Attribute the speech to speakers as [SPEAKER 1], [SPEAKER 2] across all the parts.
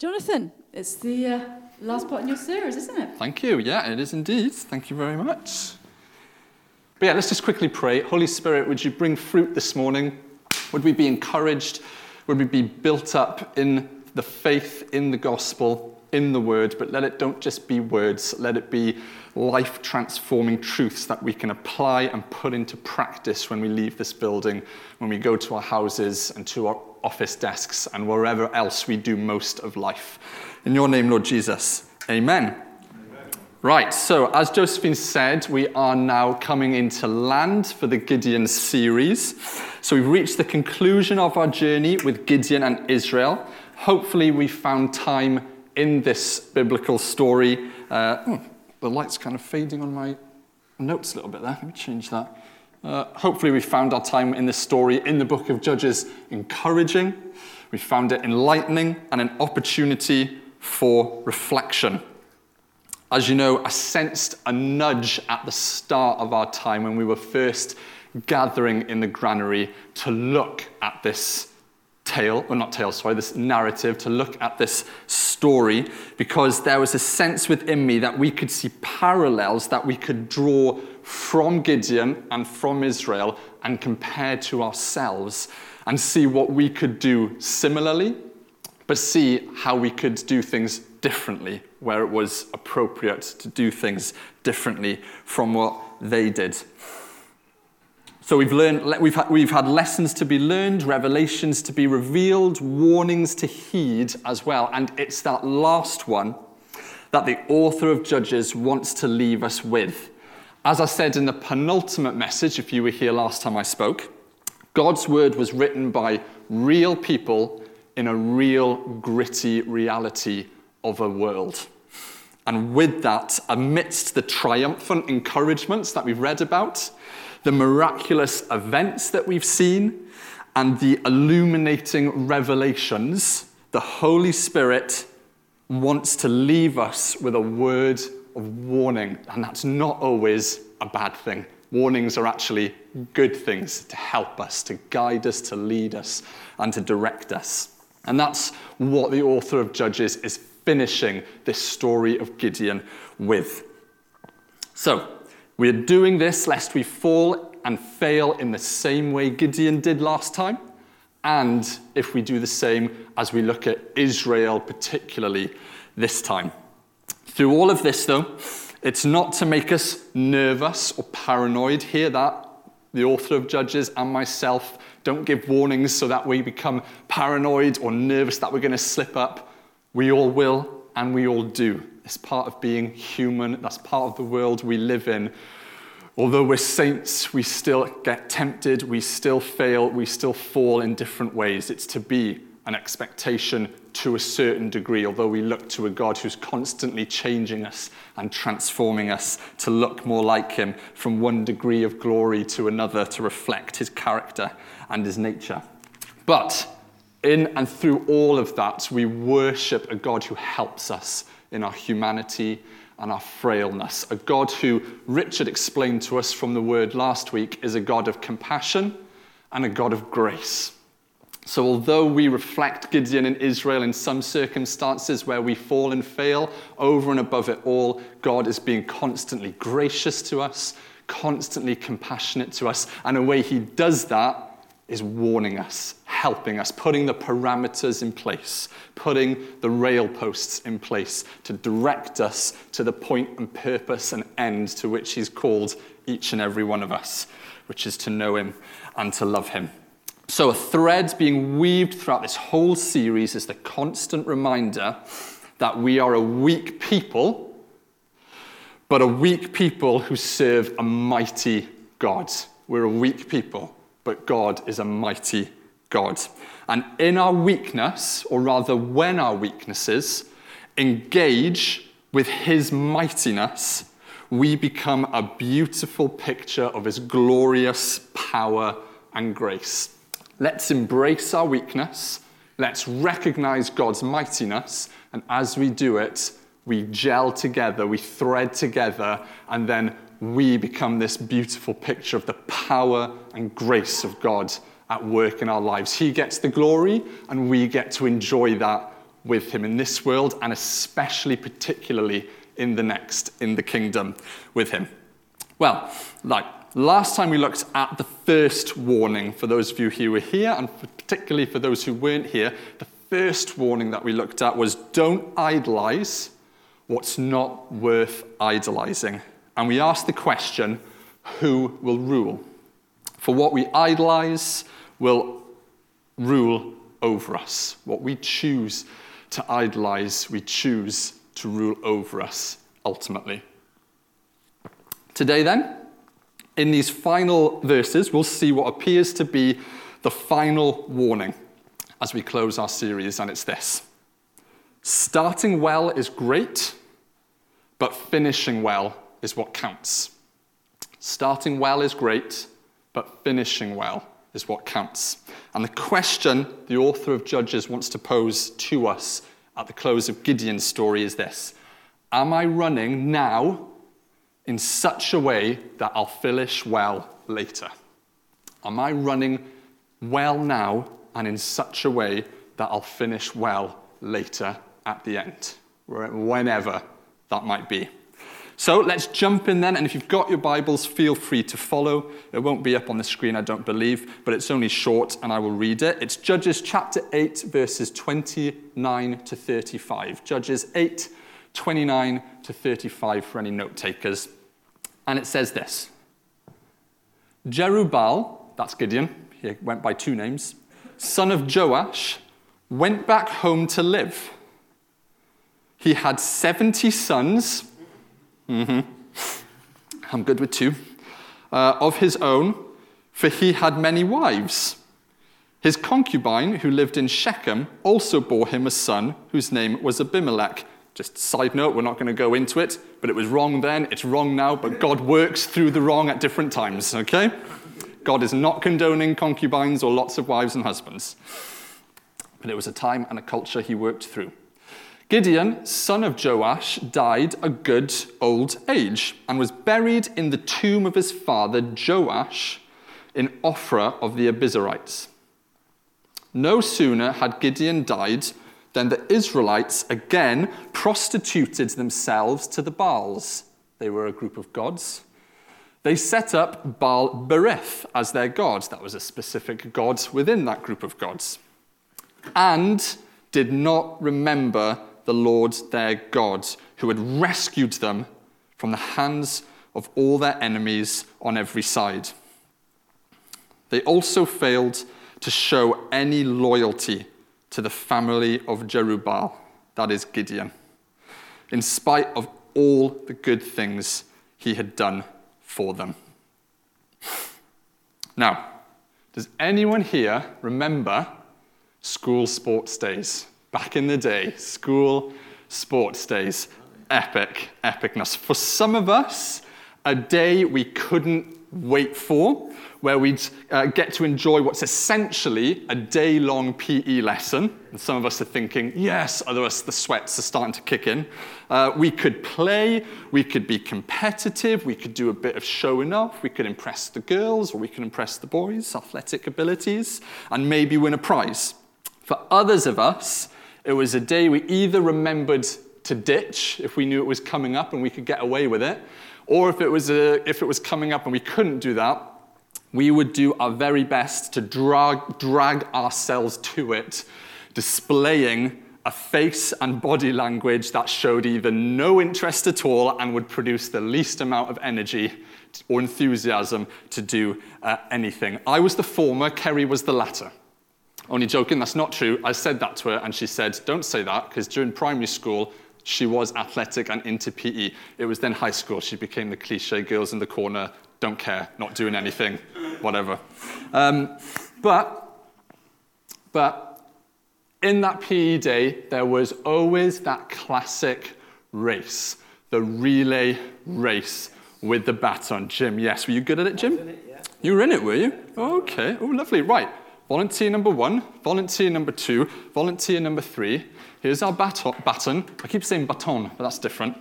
[SPEAKER 1] Jonathan, it's the uh, last part in your series, isn't it?
[SPEAKER 2] Thank you. Yeah, it is indeed. Thank you very much. But yeah, let's just quickly pray. Holy Spirit, would you bring fruit this morning? Would we be encouraged? Would we be built up in the faith, in the gospel, in the word? But let it don't just be words, let it be life transforming truths that we can apply and put into practice when we leave this building, when we go to our houses and to our office desks and wherever else we do most of life. In your name, Lord Jesus, amen. Right, so as Josephine said, we are now coming into land for the Gideon series. So we've reached the conclusion of our journey with Gideon and Israel. Hopefully, we found time in this biblical story. Uh, oh, the light's kind of fading on my notes a little bit there. Let me change that. Uh, hopefully, we found our time in this story in the book of Judges encouraging. We found it enlightening and an opportunity for reflection. As you know, I sensed a nudge at the start of our time when we were first gathering in the granary to look at this tale, or not tale, sorry, this narrative, to look at this story, because there was a sense within me that we could see parallels that we could draw from Gideon and from Israel and compare to ourselves and see what we could do similarly, but see how we could do things differently, where it was appropriate to do things differently from what they did. So we've learned, we've we've had lessons to be learned, revelations to be revealed, warnings to heed as well. And it's that last one that the author of Judges wants to leave us with. As I said in the penultimate message, if you were here last time I spoke, God's word was written by real people in a real gritty reality of a world. And with that, amidst the triumphant encouragements that we've read about, the miraculous events that we've seen, and the illuminating revelations, the Holy Spirit wants to leave us with a word of warning. And that's not always a bad thing. Warnings are actually good things to help us, to guide us, to lead us, and to direct us. And that's what the author of Judges is finishing this story of Gideon with. So, we are doing this lest we fall and fail in the same way Gideon did last time, and if we do the same as we look at Israel, particularly this time. Through all of this, though, it's not to make us nervous or paranoid. Hear that? The author of Judges and myself don't give warnings so that we become paranoid or nervous that we're going to slip up. We all will, and we all do. It's part of being human. That's part of the world we live in. Although we're saints, we still get tempted, we still fail, we still fall in different ways. It's to be an expectation to a certain degree, although we look to a God who's constantly changing us and transforming us to look more like Him from one degree of glory to another to reflect His character and His nature. But in and through all of that, we worship a God who helps us in our humanity and our frailness. A God who Richard explained to us from the word last week is a God of compassion and a God of grace. So, although we reflect Gideon and Israel in some circumstances where we fall and fail, over and above it all, God is being constantly gracious to us, constantly compassionate to us. And a way He does that is warning us, helping us, putting the parameters in place, putting the rail posts in place to direct us to the point and purpose and end to which He's called each and every one of us, which is to know Him and to love Him. So, a thread being weaved throughout this whole series is the constant reminder that we are a weak people, but a weak people who serve a mighty God. We're a weak people but God is a mighty God. And in our weakness, or rather when our weaknesses engage with His mightiness, we become a beautiful picture of His glorious power and grace. Let's embrace our weakness. Let's recognize God's mightiness. And as we do it, we gel together, we thread together, and then we become this beautiful picture of the power and grace of God at work in our lives. He gets the glory, and we get to enjoy that with him in this world and especially, particularly in the next, in the kingdom with him. Well, like last time we looked at the first warning for those of you who were here, and particularly for those who weren't here, the first warning that we looked at was don't idolize what's not worth idolizing. And we asked the question who will rule? For what we idolize will rule over us. What we choose to idolize, we choose to rule over us ultimately. Today, then, in these final verses, we'll see what appears to be the final warning as we close our series, and it's this Starting well is great, but finishing well is what counts. Starting well is great, but finishing well is what counts. And the question the author of Judges wants to pose to us at the close of Gideon's story is this Am I running now in such a way that I'll finish well later? Am I running well now and in such a way that I'll finish well later at the end? Whenever that might be. So let's jump in then, and if you've got your Bibles, feel free to follow. It won't be up on the screen, I don't believe, but it's only short, and I will read it. It's Judges chapter 8, verses 29 to 35. Judges 8, 29 to 35 for any note takers. And it says this Jerubbaal, that's Gideon, he went by two names, son of Joash, went back home to live. He had 70 sons Mm-hmm. I'm good with two. Uh, of his own, for he had many wives. His concubine, who lived in Shechem, also bore him a son whose name was Abimelech. Just side note, we're not going to go into it, but it was wrong then, it's wrong now, but God works through the wrong at different times, okay? God is not condoning concubines or lots of wives and husbands. But it was a time and a culture he worked through. Gideon, son of Joash, died a good old age and was buried in the tomb of his father Joash in Ophrah of the Abiezrites. No sooner had Gideon died than the Israelites again prostituted themselves to the Baals. They were a group of gods. They set up Baal Berith as their god. That was a specific god within that group of gods. And did not remember the Lord their God, who had rescued them from the hands of all their enemies on every side. They also failed to show any loyalty to the family of Jerubbaal, that is Gideon, in spite of all the good things he had done for them. Now, does anyone here remember school sports days? Back in the day, school sports days, epic, epicness. For some of us, a day we couldn't wait for, where we'd uh, get to enjoy what's essentially a day long PE lesson. And some of us are thinking, yes, others, the sweats are starting to kick in. Uh, we could play, we could be competitive, we could do a bit of showing off, we could impress the girls, or we could impress the boys, athletic abilities, and maybe win a prize. For others of us, it was a day we either remembered to ditch if we knew it was coming up and we could get away with it, or if it was, a, if it was coming up and we couldn't do that, we would do our very best to drag, drag ourselves to it, displaying a face and body language that showed either no interest at all and would produce the least amount of energy or enthusiasm to do uh, anything. I was the former, Kerry was the latter. Only joking, that's not true. I said that to her, and she said, Don't say that, because during primary school, she was athletic and into PE. It was then high school, she became the cliche girls in the corner, don't care, not doing anything, whatever. Um, but, but in that PE day, there was always that classic race, the relay race with the baton. Jim, yes, were you good at it, Jim? It, yeah. You were in it, were you? Okay, oh, lovely. Right. Volunteer number one, volunteer number two, volunteer number three. Here's our baton. I keep saying baton, but that's different.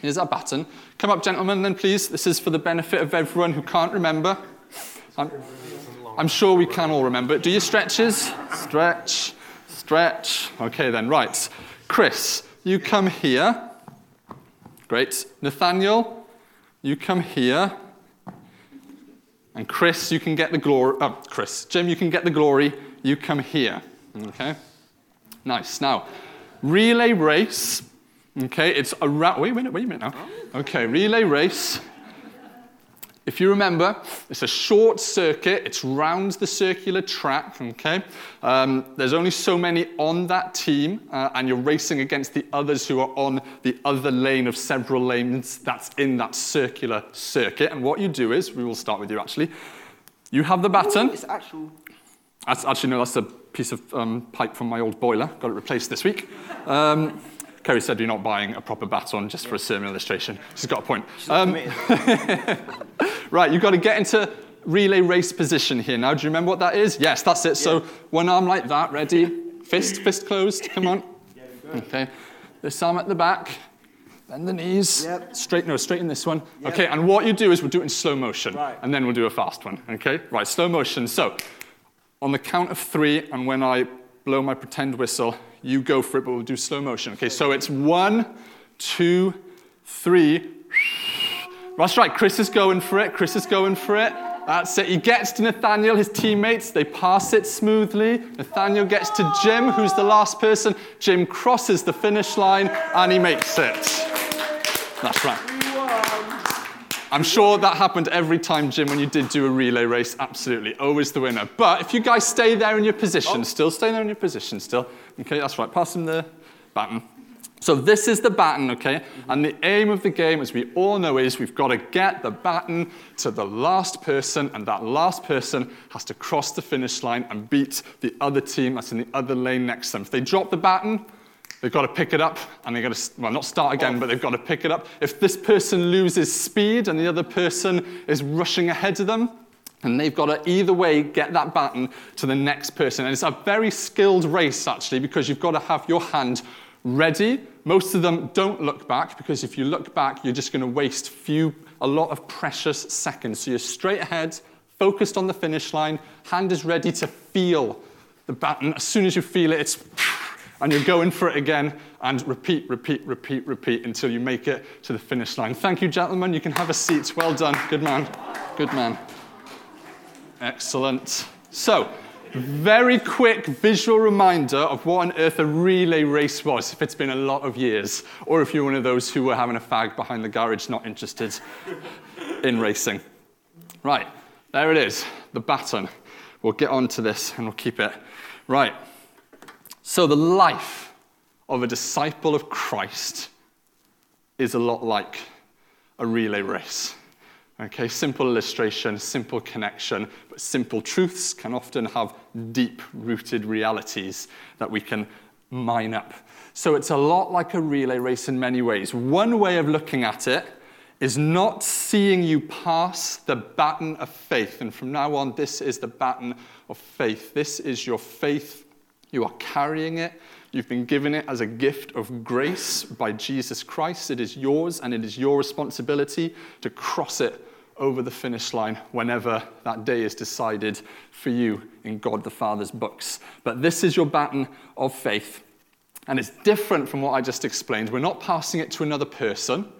[SPEAKER 2] Here's our baton. Come up, gentlemen, then, please. This is for the benefit of everyone who can't remember. I'm, I'm sure we can all remember. Do your stretches. Stretch, stretch. Okay, then, right. Chris, you come here. Great. Nathaniel, you come here. And Chris, you can get the glory. Oh, Chris. Jim, you can get the glory. You come here. Okay? Nice. Now, relay race. Okay, it's a ra- wait a minute, wait a minute now. Oh. Okay, relay race. If you remember, it's a short circuit. It's round the circular track. Okay, um, there's only so many on that team, uh, and you're racing against the others who are on the other lane of several lanes that's in that circular circuit. And what you do is, we will start with you actually. You have the baton.
[SPEAKER 3] It's actual.
[SPEAKER 2] That's, actually, no, that's a piece of um, pipe from my old boiler. Got it replaced this week. Um, Kerry said you're not buying a proper baton just for a sermon illustration. She's got a point. Um, right, you've got to get into relay race position here now. Do you remember what that is? Yes, that's it. So one arm like that, ready. Fist, fist closed. Come on. Okay. This arm at the back. Bend the knees.
[SPEAKER 3] Yep.
[SPEAKER 2] Straight, no, straighten this one.
[SPEAKER 3] Yep.
[SPEAKER 2] Okay, and what you do is we'll do it in slow motion.
[SPEAKER 3] Right.
[SPEAKER 2] And then we'll do a fast one. Okay? Right, slow motion. So on the count of three, and when I blow my pretend whistle, you go for it, but we'll do slow motion. Okay, so it's one, two, three. That's right, Chris is going for it. Chris is going for it. That's it. He gets to Nathaniel, his teammates. They pass it smoothly. Nathaniel gets to Jim, who's the last person. Jim crosses the finish line and he makes it. That's right. I'm sure that happened every time, Jim, when you did do a relay race. Absolutely. Always the winner. But if you guys stay there in your position, oh. still stay there in your position, still. Okay, that's right. Pass him the baton. So this is the baton, okay? Mm-hmm. And the aim of the game, as we all know, is we've got to get the baton to the last person, and that last person has to cross the finish line and beat the other team that's in the other lane next to them. If they drop the baton, they've got to pick it up, and they've got to, well, not start again, but they've got to pick it up. If this person loses speed and the other person is rushing ahead of them, and they've got to either way get that baton to the next person. And it's a very skilled race, actually, because you've got to have your hand ready. Most of them don't look back because if you look back, you're just going to waste few, a lot of precious seconds. So you're straight ahead, focused on the finish line, hand is ready to feel the baton. As soon as you feel it, it's and you're going for it again and repeat, repeat, repeat, repeat until you make it to the finish line. Thank you, gentlemen. You can have a seat. Well done. Good man. Good man. Excellent. So, very quick visual reminder of what on earth a relay race was, if it's been a lot of years, or if you're one of those who were having a fag behind the garage, not interested in racing. Right, there it is, the baton. We'll get on to this and we'll keep it. Right, so the life of a disciple of Christ is a lot like a relay race. Okay, simple illustration, simple connection, but simple truths can often have deep rooted realities that we can mine up. So it's a lot like a relay race in many ways. One way of looking at it is not seeing you pass the baton of faith. And from now on, this is the baton of faith. This is your faith. You are carrying it. You've been given it as a gift of grace by Jesus Christ. It is yours, and it is your responsibility to cross it over the finish line whenever that day is decided for you in God the Father's books. But this is your baton of faith. And it's different from what I just explained. We're not passing it to another person,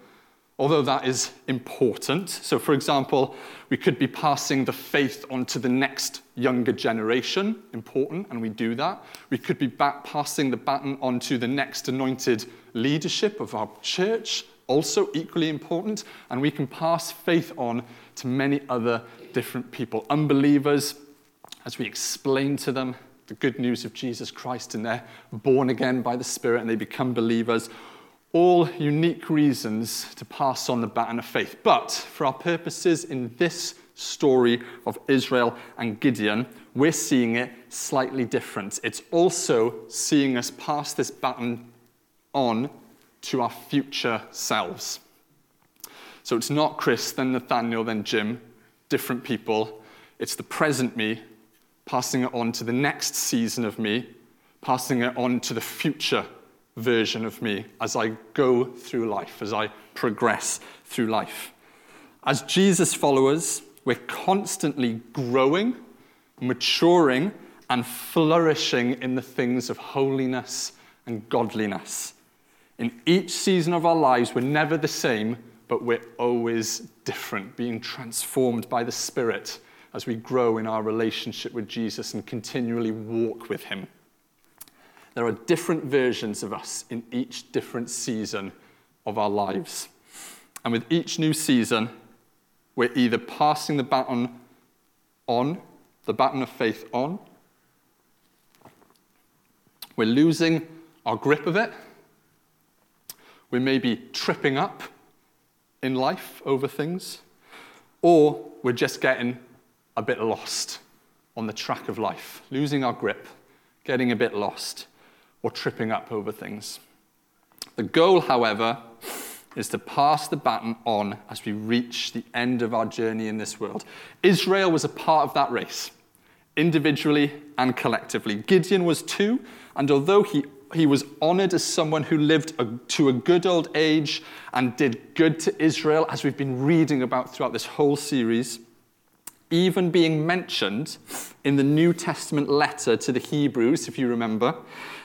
[SPEAKER 2] although that is important. So, for example, we could be passing the faith on to the next younger generation, important, and we do that. We could be passing the baton on to the next anointed leadership of our church, also equally important, and we can pass faith on to many other different people. Unbelievers, as we explain to them the good news of Jesus Christ, and they're born again by the Spirit and they become believers. All unique reasons to pass on the baton of faith. But for our purposes in this story of Israel and Gideon, we're seeing it slightly different. It's also seeing us pass this baton on to our future selves. So it's not Chris, then Nathaniel, then Jim, different people. It's the present me passing it on to the next season of me, passing it on to the future version of me as I go through life, as I progress through life. As Jesus followers, we're constantly growing, maturing, and flourishing in the things of holiness and godliness. In each season of our lives, we're never the same, but we're always different, being transformed by the Spirit as we grow in our relationship with Jesus and continually walk with Him. There are different versions of us in each different season of our lives. And with each new season, we're either passing the baton on, the baton of faith on, we're losing our grip of it, we may be tripping up in life over things, or we're just getting a bit lost on the track of life, losing our grip, getting a bit lost, or tripping up over things. The goal, however, is to pass the baton on as we reach the end of our journey in this world. Israel was a part of that race, individually and collectively. Gideon was too, and although he, he was honored as someone who lived a, to a good old age and did good to Israel, as we've been reading about throughout this whole series, even being mentioned in the New Testament letter to the Hebrews, if you remember,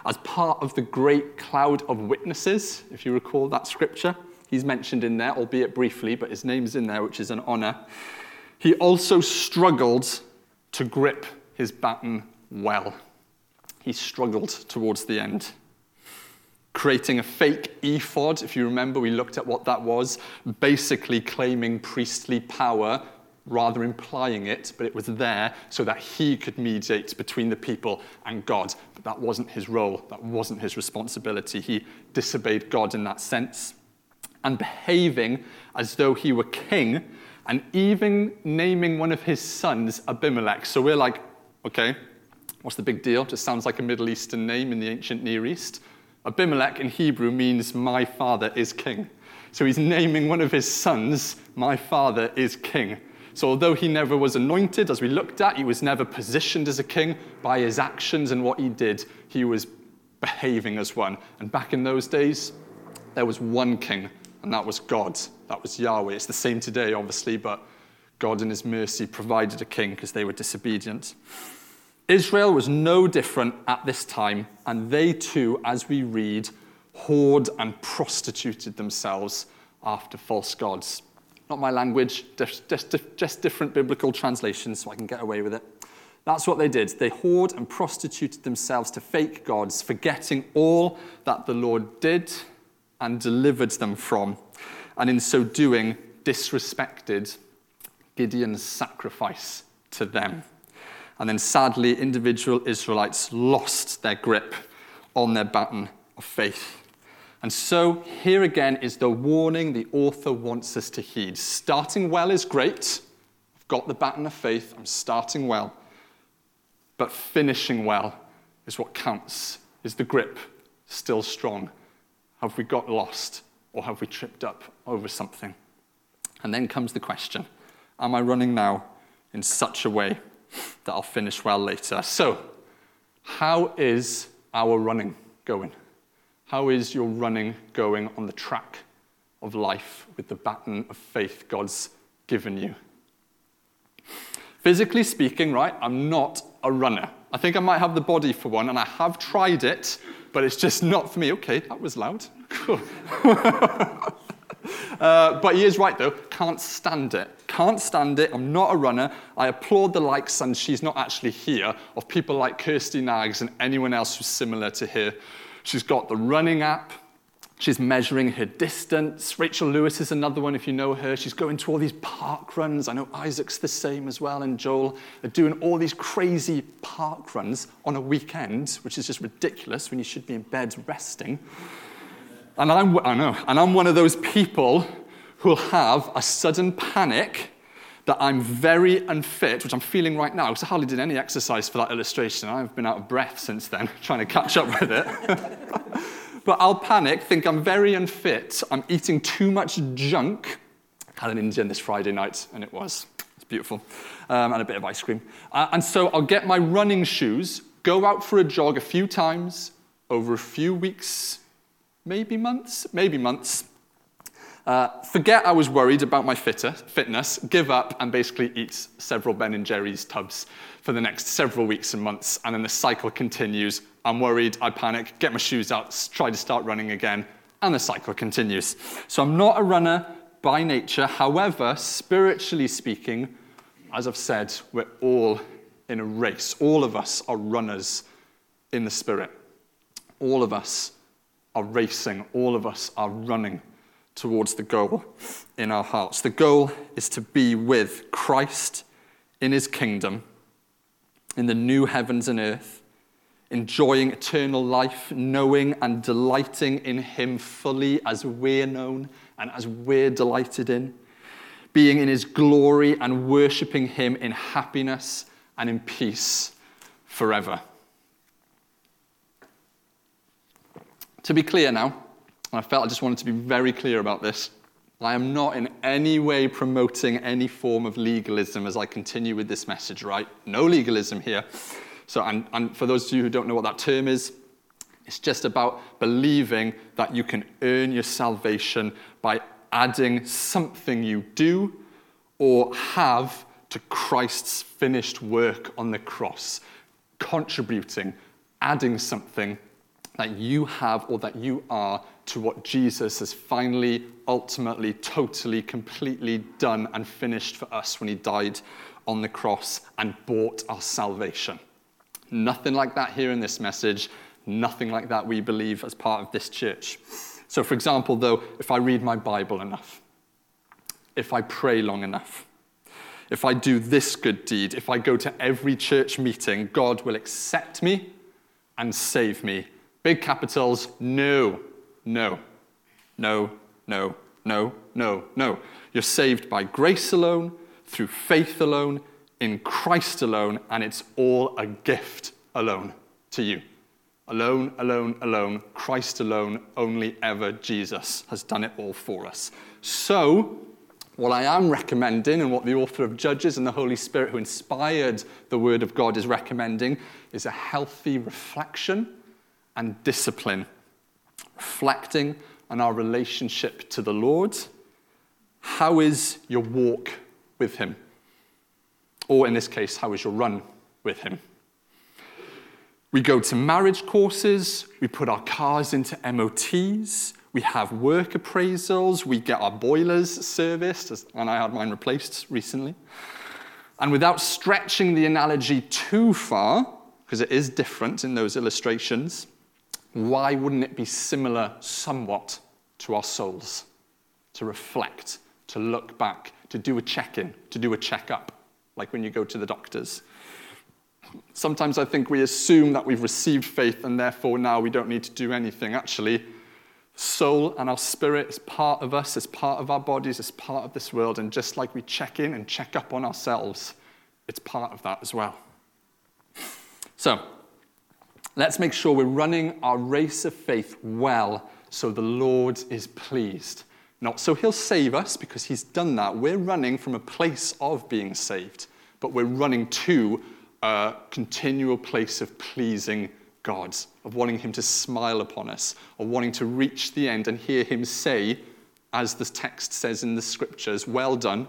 [SPEAKER 2] as part of the great cloud of witnesses, if you recall that scripture. He's mentioned in there, albeit briefly, but his name's in there, which is an honor. He also struggled to grip his baton well. He struggled towards the end. Creating a fake ephod, if you remember, we looked at what that was, basically claiming priestly power rather implying it, but it was there so that he could mediate between the people and God. But that wasn't his role, that wasn't his responsibility. He disobeyed God in that sense. And behaving as though he were king, and even naming one of his sons Abimelech. So we're like, okay, what's the big deal? Just sounds like a Middle Eastern name in the ancient Near East. Abimelech in Hebrew means my father is king. So he's naming one of his sons, my father is king. So, although he never was anointed, as we looked at, he was never positioned as a king by his actions and what he did. He was behaving as one. And back in those days, there was one king, and that was God. That was Yahweh. It's the same today, obviously, but God, in his mercy, provided a king because they were disobedient. Israel was no different at this time, and they too, as we read, whored and prostituted themselves after false gods. Not my language, just, just, just different biblical translations so I can get away with it. That's what they did. They whored and prostituted themselves to fake gods, forgetting all that the Lord did and delivered them from, and in so doing, disrespected Gideon's sacrifice to them. And then sadly, individual Israelites lost their grip on their baton of faith. And so, here again is the warning the author wants us to heed. Starting well is great. I've got the baton of faith, I'm starting well. But finishing well is what counts. Is the grip still strong? Have we got lost or have we tripped up over something? And then comes the question Am I running now in such a way that I'll finish well later? So, how is our running going? How is your running going on the track of life with the baton of faith God's given you? Physically speaking, right, I'm not a runner. I think I might have the body for one, and I have tried it, but it's just not for me. Okay, that was loud. Cool. uh, but he is right, though. Can't stand it. Can't stand it. I'm not a runner. I applaud the likes, and she's not actually here, of people like Kirsty Nags and anyone else who's similar to her She's got the running app. She's measuring her distance. Rachel Lewis is another one, if you know her. She's going to all these park runs. I know Isaac's the same as well, and Joel are doing all these crazy park runs on a weekend, which is just ridiculous when you should be in bed resting. And I'm, I know, and I'm one of those people who'll have a sudden panic that I'm very unfit, which I'm feeling right now, because I hardly did any exercise for that illustration. I've been out of breath since then, trying to catch up with it. but I'll panic, think I'm very unfit, I'm eating too much junk. Had an Indian this Friday night, and it was. It's beautiful. Um, and a bit of ice cream. Uh, and so I'll get my running shoes, go out for a jog a few times over a few weeks, maybe months, maybe months. Uh, forget I was worried about my fitter, fitness, give up, and basically eat several Ben and Jerry's tubs for the next several weeks and months. And then the cycle continues. I'm worried, I panic, get my shoes out, try to start running again, and the cycle continues. So I'm not a runner by nature. However, spiritually speaking, as I've said, we're all in a race. All of us are runners in the spirit. All of us are racing. All of us are running towards the goal in our hearts. The goal is to be with Christ in his kingdom, in the new heavens and earth, enjoying eternal life, knowing and delighting in him fully as we're known and as we're delighted in, being in his glory and worshipping him in happiness and in peace forever. To be clear now, I felt I just wanted to be very clear about this. I am not in any way promoting any form of legalism as I continue with this message, right? No legalism here. So, and, and for those of you who don't know what that term is, it's just about believing that you can earn your salvation by adding something you do or have to Christ's finished work on the cross, contributing, adding something that you have or that you are to what Jesus has finally, ultimately, totally, completely done and finished for us when he died on the cross and bought our salvation. Nothing like that here in this message, nothing like that we believe as part of this church. So, for example, though, if I read my Bible enough, if I pray long enough, if I do this good deed, if I go to every church meeting, God will accept me and save me. Big capitals, no. No. No, no, no, no, no. You're saved by grace alone, through faith alone, in Christ alone, and it's all a gift alone to you. Alone, alone, alone, Christ alone, only ever Jesus has done it all for us. So, what I am recommending, and what the author of Judges and the Holy Spirit who inspired the Word of God is recommending, is a healthy reflection and discipline reflecting on our relationship to the Lord. How is your walk with Him? Or in this case, how is your run with Him? We go to marriage courses, we put our cars into MOTs, we have work appraisals, we get our boilers serviced, and I had mine replaced recently. And without stretching the analogy too far, because it is different in those illustrations, why wouldn't it be similar somewhat to our souls? To reflect, to look back, to do a check in, to do a check up, like when you go to the doctors. Sometimes I think we assume that we've received faith and therefore now we don't need to do anything. Actually, soul and our spirit is part of us, it's part of our bodies, it's part of this world. And just like we check in and check up on ourselves, it's part of that as well. So, Let's make sure we're running our race of faith well so the Lord is pleased. Not so he'll save us because he's done that. We're running from a place of being saved, but we're running to a continual place of pleasing God, of wanting him to smile upon us, of wanting to reach the end and hear him say, as the text says in the scriptures, Well done,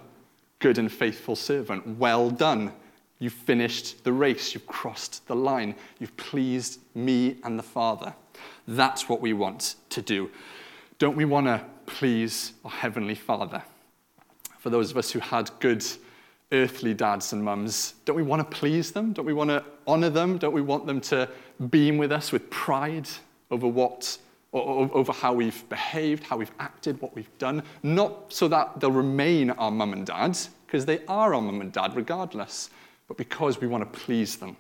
[SPEAKER 2] good and faithful servant. Well done. You've finished the race. You've crossed the line. You've pleased me and the Father. That's what we want to do. Don't we want to please our Heavenly Father? For those of us who had good earthly dads and mums, don't we want to please them? Don't we want to honor them? Don't we want them to beam with us with pride over what over how we've behaved, how we've acted, what we've done, not so that they'll remain our mum and dad, because they are our mum and dad regardless, but because we want to please them.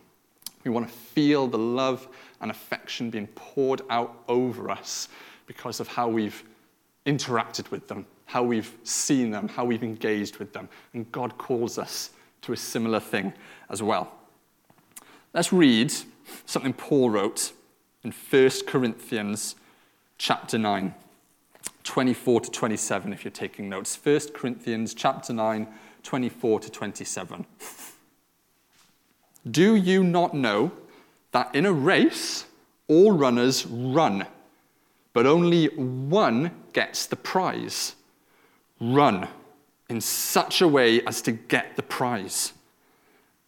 [SPEAKER 2] We want to feel the love and affection being poured out over us because of how we've interacted with them, how we've seen them, how we've engaged with them. And God calls us to a similar thing as well. Let's read something Paul wrote in 1 Corinthians chapter 9, 24 to 27, if you're taking notes. 1 Corinthians chapter 9, 24 to 27. Do you not know that in a race, all runners run, but only one gets the prize? run in such a way as to get the prize.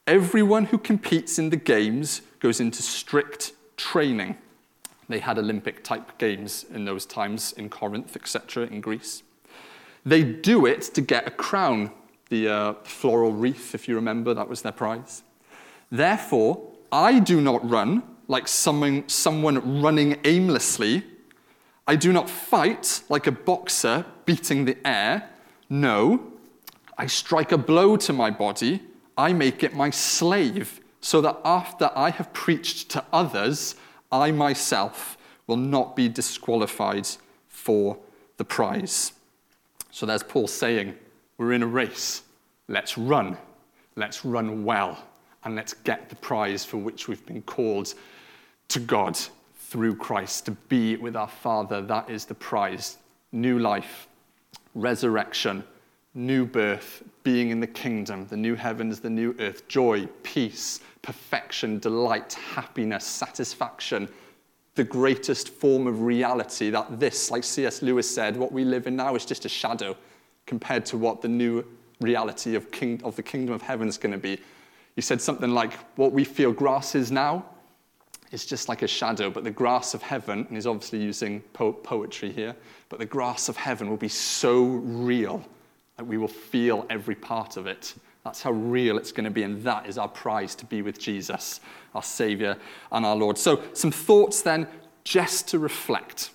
[SPEAKER 2] Everyone who competes in the games goes into strict training. They had Olympic type games in those times in Corinth, etc., in Greece. They do it to get a crown, the uh, floral wreath, if you remember, that was their prize. Therefore, I do not run like someone, someone running aimlessly. I do not fight like a boxer beating the air. No, I strike a blow to my body. I make it my slave, so that after I have preached to others, I myself will not be disqualified for the prize. So there's Paul saying, We're in a race. Let's run. Let's run well. And let's get the prize for which we've been called to God through Christ, to be with our Father. That is the prize. New life, resurrection, new birth, being in the kingdom, the new heavens, the new earth, joy, peace, perfection, delight, happiness, satisfaction, the greatest form of reality. That this, like C.S. Lewis said, what we live in now is just a shadow compared to what the new reality of, king, of the kingdom of heaven is going to be. He said something like, What we feel grass is now is just like a shadow, but the grass of heaven, and he's obviously using po- poetry here, but the grass of heaven will be so real that we will feel every part of it. That's how real it's going to be, and that is our prize to be with Jesus, our Savior and our Lord. So, some thoughts then, just to reflect.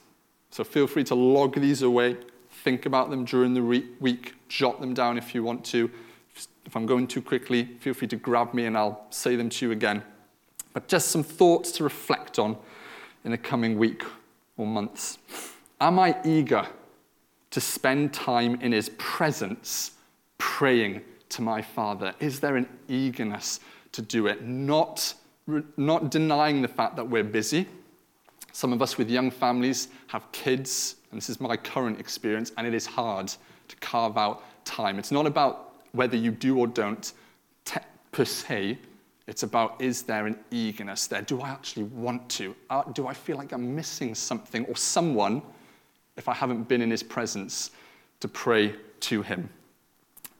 [SPEAKER 2] So, feel free to log these away, think about them during the week, jot them down if you want to. If I'm going too quickly, feel free to grab me and I'll say them to you again. But just some thoughts to reflect on in the coming week or months. Am I eager to spend time in his presence praying to my Father? Is there an eagerness to do it? Not, not denying the fact that we're busy. Some of us with young families have kids, and this is my current experience, and it is hard to carve out time. It's not about whether you do or don't te- per se, it's about is there an eagerness there? Do I actually want to? Uh, do I feel like I'm missing something or someone if I haven't been in his presence to pray to him?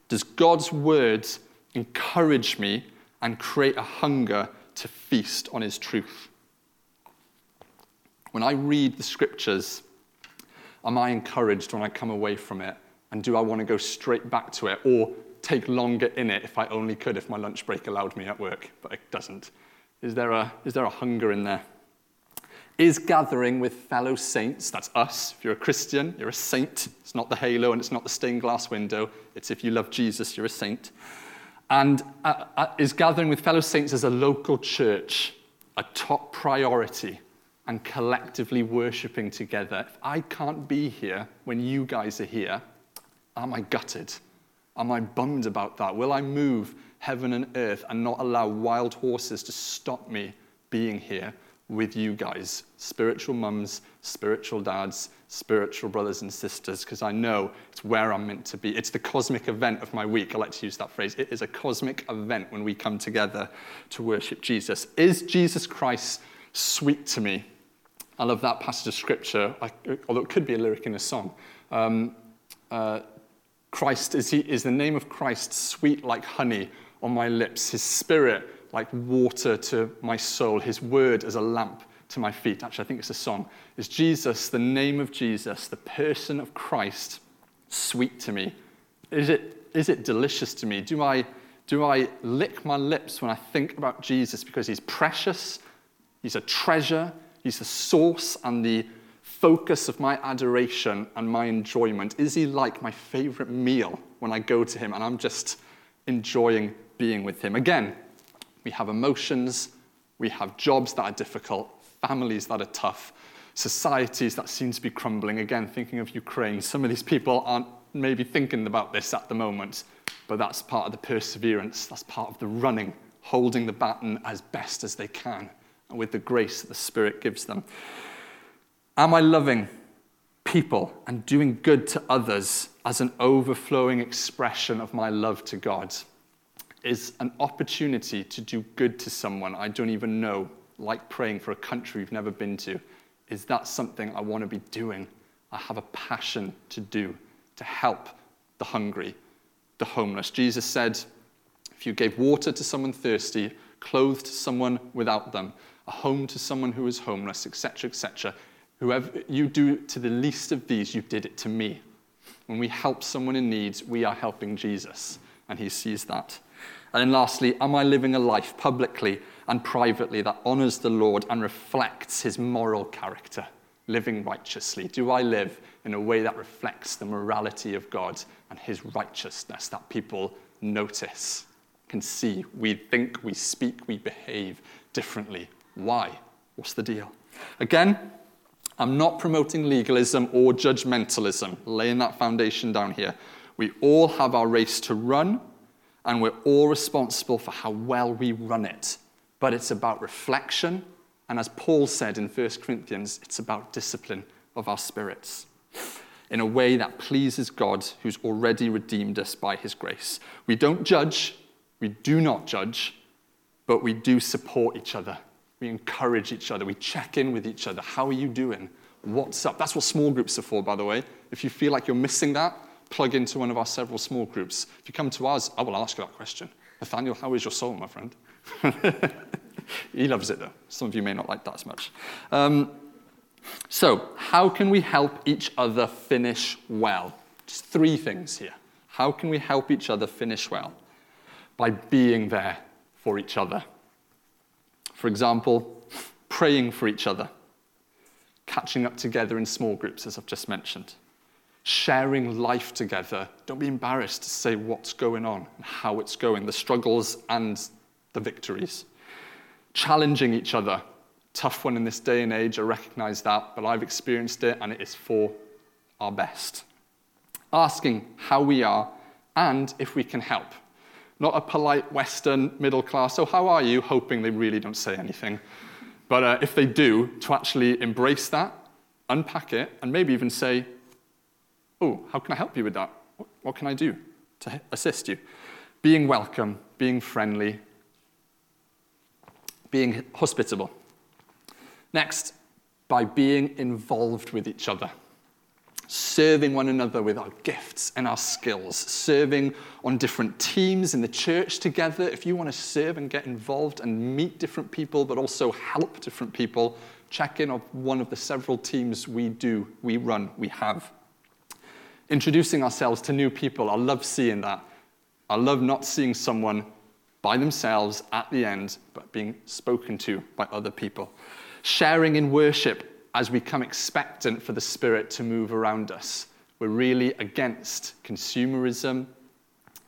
[SPEAKER 2] Does God's words encourage me and create a hunger to feast on his truth? When I read the scriptures, am I encouraged when I come away from it? And do I want to go straight back to it? Or take longer in it if I only could, if my lunch break allowed me at work, but it doesn't. Is there a, is there a hunger in there? Is gathering with fellow saints, that's us. If you're a Christian, you're a saint. It's not the halo and it's not the stained glass window. It's if you love Jesus, you're a saint. And uh, uh, is gathering with fellow saints as a local church a top priority and collectively worshipping together? If I can't be here when you guys are here, am I gutted? Am I bummed about that? Will I move heaven and earth and not allow wild horses to stop me being here with you guys, spiritual mums, spiritual dads, spiritual brothers and sisters, because I know it's where I'm meant to be. It's the cosmic event of my week. I like to use that phrase. It is a cosmic event when we come together to worship Jesus. Is Jesus Christ sweet to me? I love that passage of scripture, although it could be a lyric in a song. Um, uh, Christ is, he, is the name of Christ sweet like honey on my lips, his spirit like water to my soul, his word as a lamp to my feet. Actually, I think it's a song. Is Jesus, the name of Jesus, the person of Christ, sweet to me? Is it, is it delicious to me? Do I, do I lick my lips when I think about Jesus because he's precious, he's a treasure, he's the source and the focus of my adoration and my enjoyment? Is he like my favorite meal when I go to him and I'm just enjoying being with him? Again, we have emotions, we have jobs that are difficult, families that are tough, societies that seem to be crumbling. Again, thinking of Ukraine, some of these people aren't maybe thinking about this at the moment, but that's part of the perseverance, that's part of the running, holding the baton as best as they can, and with the grace that the Spirit gives them. Am I loving people and doing good to others as an overflowing expression of my love to God? Is an opportunity to do good to someone I don't even know, like praying for a country we've never been to. Is that something I want to be doing? I have a passion to do, to help the hungry, the homeless. Jesus said, if you gave water to someone thirsty, clothed someone without them, a home to someone who is homeless, etc., etc., whoever you do to the least of these, you did it to me. When we help someone in need, we are helping Jesus, and he sees that. And then lastly, am I living a life publicly and privately that honors the Lord and reflects his moral character, living righteously? Do I live in a way that reflects the morality of God and his righteousness that people notice, can see? We think, we speak, we behave differently. Why? What's the deal? Again, I'm not promoting legalism or judgmentalism, laying that foundation down here. We all have our race to run, and we're all responsible for how well we run it. But it's about reflection, and as Paul said in 1 Corinthians, it's about discipline of our spirits in a way that pleases God who's already redeemed us by his grace. We don't judge, we do not judge, but we do support each other. We encourage each other. We check in with each other. How are you doing? What's up? That's what small groups are for, by the way. If you feel like you're missing that, plug into one of our several small groups. If you come to ours, I will ask you that question. Nathaniel, how is your soul, my friend? he loves it, though. Some of you may not like that as much. Um, so, how can we help each other finish well? Just three things here. How can we help each other finish well? By being there for each other. For example, praying for each other, catching up together in small groups, as I've just mentioned, sharing life together. Don't be embarrassed to say what's going on and how it's going, the struggles and the victories. Challenging each other. Tough one in this day and age, I recognize that, but I've experienced it and it is for our best. Asking how we are and if we can help. Not a polite Western middle class, so how are you, hoping they really don't say anything. But uh, if they do, to actually embrace that, unpack it, and maybe even say, Oh, how can I help you with that? What can I do to assist you? Being welcome, being friendly, being hospitable. Next, by being involved with each other serving one another with our gifts and our skills, serving on different teams in the church together. If you want to serve and get involved and meet different people, but also help different people, check in on one of the several teams we do, we run, we have. Introducing ourselves to new people, I love seeing that. I love not seeing someone by themselves at the end, but being spoken to by other people. Sharing in worship, as we come expectant for the Spirit to move around us. We're really against consumerism,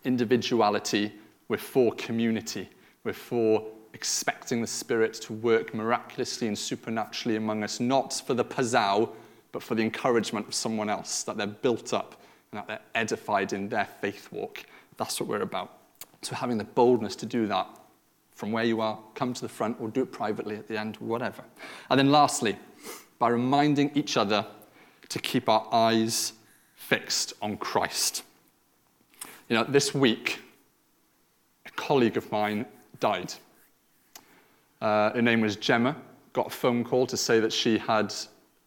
[SPEAKER 2] individuality. We're for community. We're for expecting the Spirit to work miraculously and supernaturally among us, not for the pizzazz, but for the encouragement of someone else, that they're built up and that they're edified in their faith walk. That's what we're about. So having the boldness to do that from where you are, come to the front, or do it privately at the end, whatever. And then lastly, by reminding each other to keep our eyes fixed on Christ. You know, this week, a colleague of mine died. Uh, her name was Gemma. Got a phone call to say that she had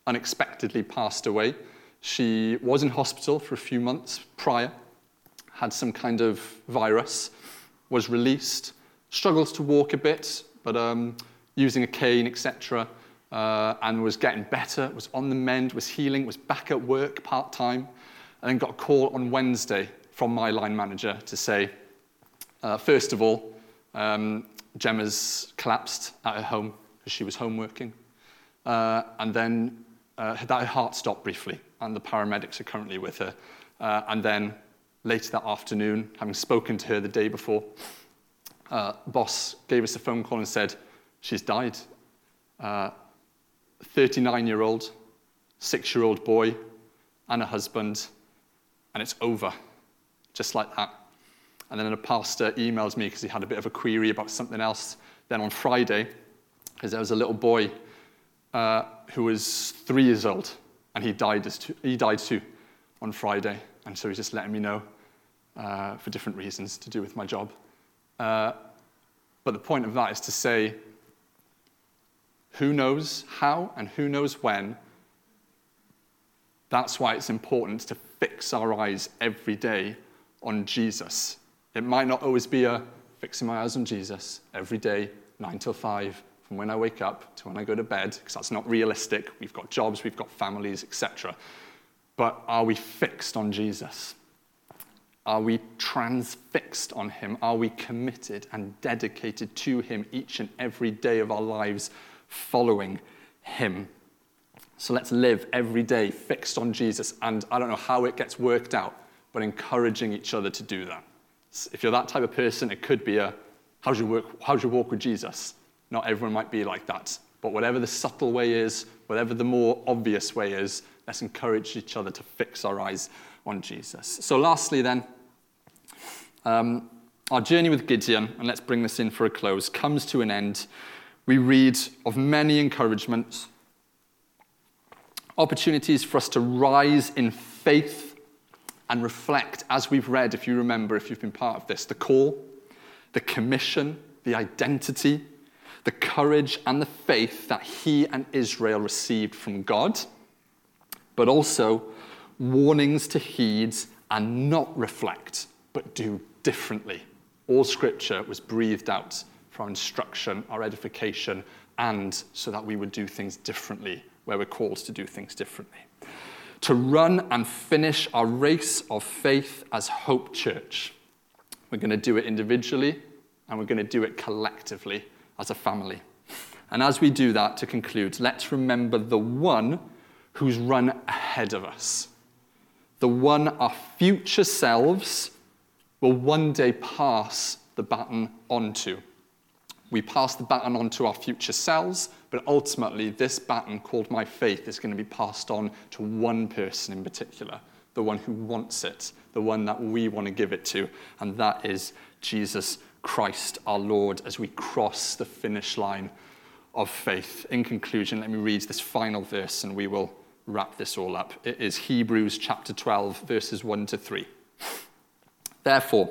[SPEAKER 2] unexpectedly passed away. She was in hospital for a few months prior, had some kind of virus, was released, struggled to walk a bit, but um, using a cane, etc uh, and was getting better, was on the mend, was healing, was back at work part time, and then got a call on Wednesday from my line manager to say, uh, first of all, um, Gemma's collapsed at her home because she was home working, uh, and then uh, that her heart stopped briefly, and the paramedics are currently with her. Uh, and then later that afternoon, having spoken to her the day before, uh, boss gave us a phone call and said, she's died. Uh, 39 year old, six year old boy, and a husband, and it's over, just like that. And then a pastor emails me because he had a bit of a query about something else. Then on Friday, because there was a little boy uh, who was three years old, and he died, too, he died too on Friday. And so he's just letting me know uh, for different reasons to do with my job. Uh, but the point of that is to say, who knows how and who knows when, That's why it's important to fix our eyes every day on Jesus. It might not always be a fixing my eyes on Jesus every day, nine till five, from when I wake up to when I go to bed, because that's not realistic. We've got jobs, we've got families, etc. But are we fixed on Jesus? Are we transfixed on him? Are we committed and dedicated to him each and every day of our lives, following him? So let's live every day fixed on Jesus. And I don't know how it gets worked out, but encouraging each other to do that. If you're that type of person, it could be a how's your, work, how's your walk with Jesus? Not everyone might be like that. But whatever the subtle way is, whatever the more obvious way is, let's encourage each other to fix our eyes on Jesus. So, lastly, then, um, our journey with Gideon, and let's bring this in for a close, comes to an end. We read of many encouragements, opportunities for us to rise in faith and reflect, as we've read, if you remember, if you've been part of this, the call, the commission, the identity, the courage and the faith that he and Israel received from God, but also warnings to heed and not reflect, but do differently. All scripture was breathed out for our instruction, our edification, and so that we would do things differently where we're called to do things differently to run and finish our race of faith as Hope Church. We're going to do it individually and we're going to do it collectively as a family. And as we do that, to conclude, let's remember the one who's run ahead of us. The one our future selves will one day pass the baton onto. We pass the baton on to our future selves, but ultimately, this baton called my faith is going to be passed on to one person in particular, the one who wants it, the one that we want to give it to, and that is Jesus Christ our Lord as we cross the finish line of faith. In conclusion, let me read this final verse and we will wrap this all up. It is Hebrews chapter 12, verses 1 to 3. Therefore,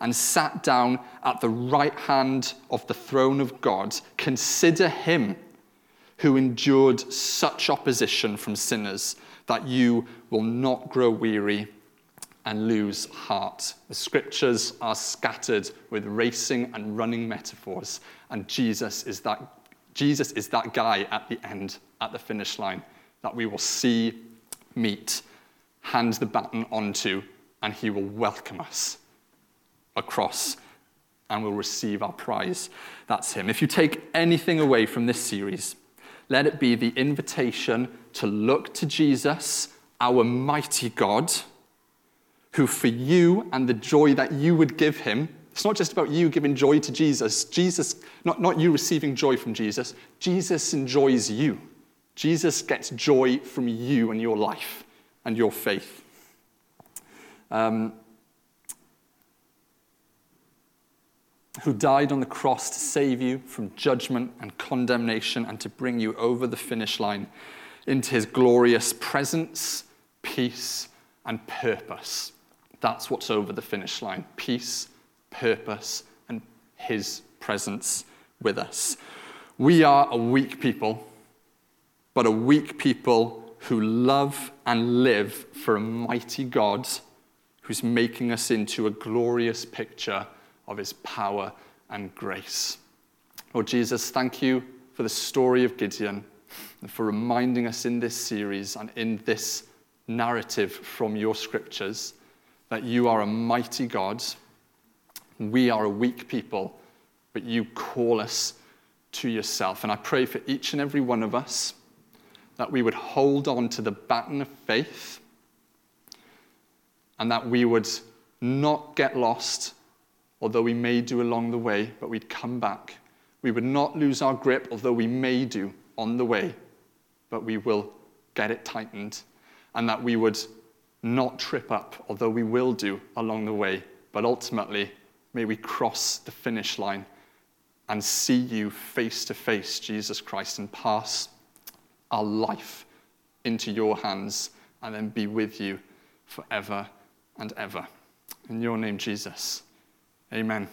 [SPEAKER 2] and sat down at the right hand of the throne of God, consider him who endured such opposition from sinners that you will not grow weary and lose heart. The scriptures are scattered with racing and running metaphors, and Jesus is that, Jesus is that guy at the end, at the finish line, that we will see, meet, hand the baton onto, and he will welcome us across and will receive our prize. That's him. If you take anything away from this series, let it be the invitation to look to Jesus, our mighty God, who for you and the joy that you would give him, it's not just about you giving joy to Jesus. Jesus, not, not you receiving joy from Jesus, Jesus enjoys you. Jesus gets joy from you and your life and your faith. Um, who died on the cross to save you from judgment and condemnation and to bring you over the finish line into his glorious presence, peace, and purpose. That's what's over the finish line peace, purpose, and his presence with us. We are a weak people, but a weak people who love and live for a mighty God who's making us into a glorious picture of his power and grace. Lord Jesus, thank you for the story of Gideon and for reminding us in this series and in this narrative from your scriptures that you are a mighty God. We are a weak people, but you call us to yourself. And I pray for each and every one of us that we would hold on to the baton of faith and that we would not get lost although we may do along the way, but we'd come back. We would not lose our grip, although we may do on the way, but we will get it tightened. and that we would not trip up, although we will do along the way, but ultimately, may we cross the finish line and see you face to face, Jesus Christ, and pass our life into your hands and then be with you forever and ever. In your name, Jesus. Amen.